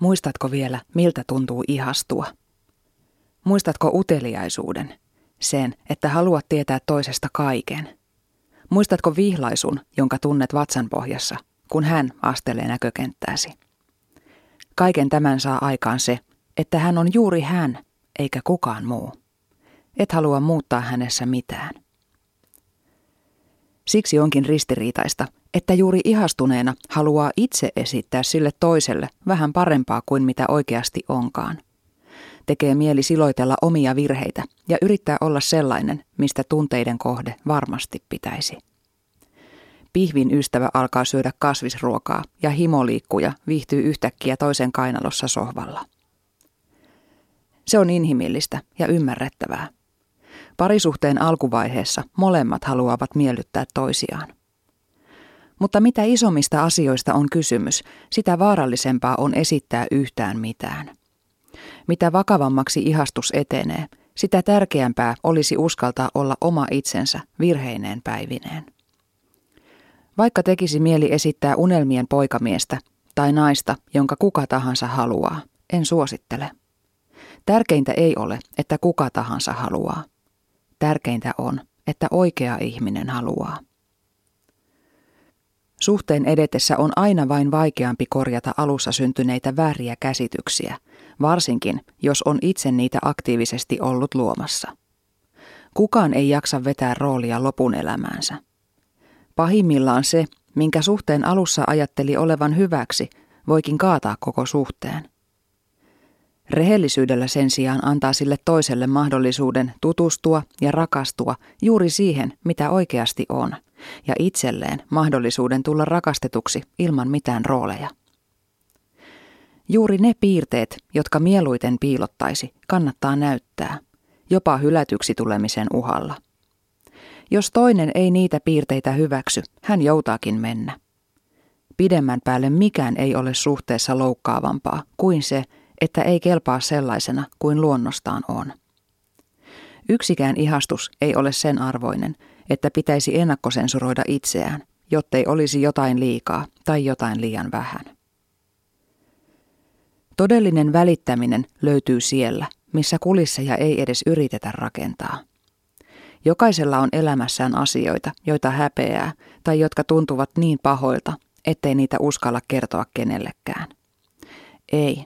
Muistatko vielä, miltä tuntuu ihastua? Muistatko uteliaisuuden, sen, että haluat tietää toisesta kaiken? Muistatko vihlaisun, jonka tunnet vatsan pohjassa, kun hän astelee näkökenttääsi? Kaiken tämän saa aikaan se, että hän on juuri hän, eikä kukaan muu. Et halua muuttaa hänessä mitään. Siksi onkin ristiriitaista, että juuri ihastuneena haluaa itse esittää sille toiselle vähän parempaa kuin mitä oikeasti onkaan. Tekee mieli siloitella omia virheitä ja yrittää olla sellainen, mistä tunteiden kohde varmasti pitäisi. Pihvin ystävä alkaa syödä kasvisruokaa ja himoliikkuja viihtyy yhtäkkiä toisen kainalossa sohvalla. Se on inhimillistä ja ymmärrettävää. Parisuhteen alkuvaiheessa molemmat haluavat miellyttää toisiaan. Mutta mitä isommista asioista on kysymys, sitä vaarallisempaa on esittää yhtään mitään. Mitä vakavammaksi ihastus etenee, sitä tärkeämpää olisi uskaltaa olla oma itsensä virheineen päivineen. Vaikka tekisi mieli esittää unelmien poikamiestä tai naista, jonka kuka tahansa haluaa, en suosittele. Tärkeintä ei ole, että kuka tahansa haluaa. Tärkeintä on, että oikea ihminen haluaa. Suhteen edetessä on aina vain vaikeampi korjata alussa syntyneitä vääriä käsityksiä, varsinkin jos on itse niitä aktiivisesti ollut luomassa. Kukaan ei jaksa vetää roolia lopun elämäänsä. Pahimmillaan se, minkä suhteen alussa ajatteli olevan hyväksi, voikin kaataa koko suhteen. Rehellisyydellä sen sijaan antaa sille toiselle mahdollisuuden tutustua ja rakastua juuri siihen, mitä oikeasti on, ja itselleen mahdollisuuden tulla rakastetuksi ilman mitään rooleja. Juuri ne piirteet, jotka mieluiten piilottaisi, kannattaa näyttää, jopa hylätyksi tulemisen uhalla. Jos toinen ei niitä piirteitä hyväksy, hän joutaakin mennä. Pidemmän päälle mikään ei ole suhteessa loukkaavampaa kuin se, että ei kelpaa sellaisena kuin luonnostaan on. Yksikään ihastus ei ole sen arvoinen, että pitäisi ennakkosensuroida itseään, jottei olisi jotain liikaa tai jotain liian vähän. Todellinen välittäminen löytyy siellä, missä kulisseja ei edes yritetä rakentaa. Jokaisella on elämässään asioita, joita häpeää tai jotka tuntuvat niin pahoilta, ettei niitä uskalla kertoa kenellekään. Ei,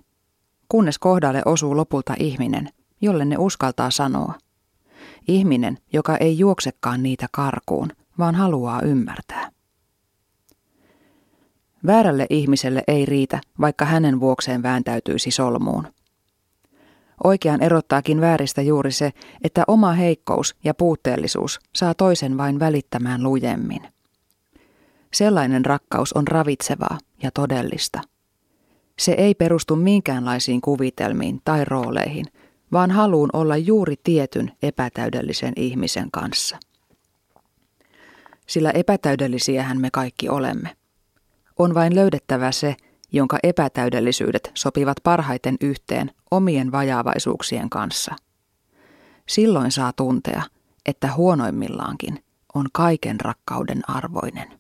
kunnes kohdalle osuu lopulta ihminen, jolle ne uskaltaa sanoa. Ihminen, joka ei juoksekaan niitä karkuun, vaan haluaa ymmärtää. Väärälle ihmiselle ei riitä, vaikka hänen vuokseen vääntäytyisi solmuun. Oikean erottaakin vääristä juuri se, että oma heikkous ja puutteellisuus saa toisen vain välittämään lujemmin. Sellainen rakkaus on ravitsevaa ja todellista. Se ei perustu minkäänlaisiin kuvitelmiin tai rooleihin, vaan haluun olla juuri tietyn epätäydellisen ihmisen kanssa. Sillä epätäydellisiähän me kaikki olemme. On vain löydettävä se, jonka epätäydellisyydet sopivat parhaiten yhteen omien vajaavaisuuksien kanssa. Silloin saa tuntea, että huonoimmillaankin on kaiken rakkauden arvoinen.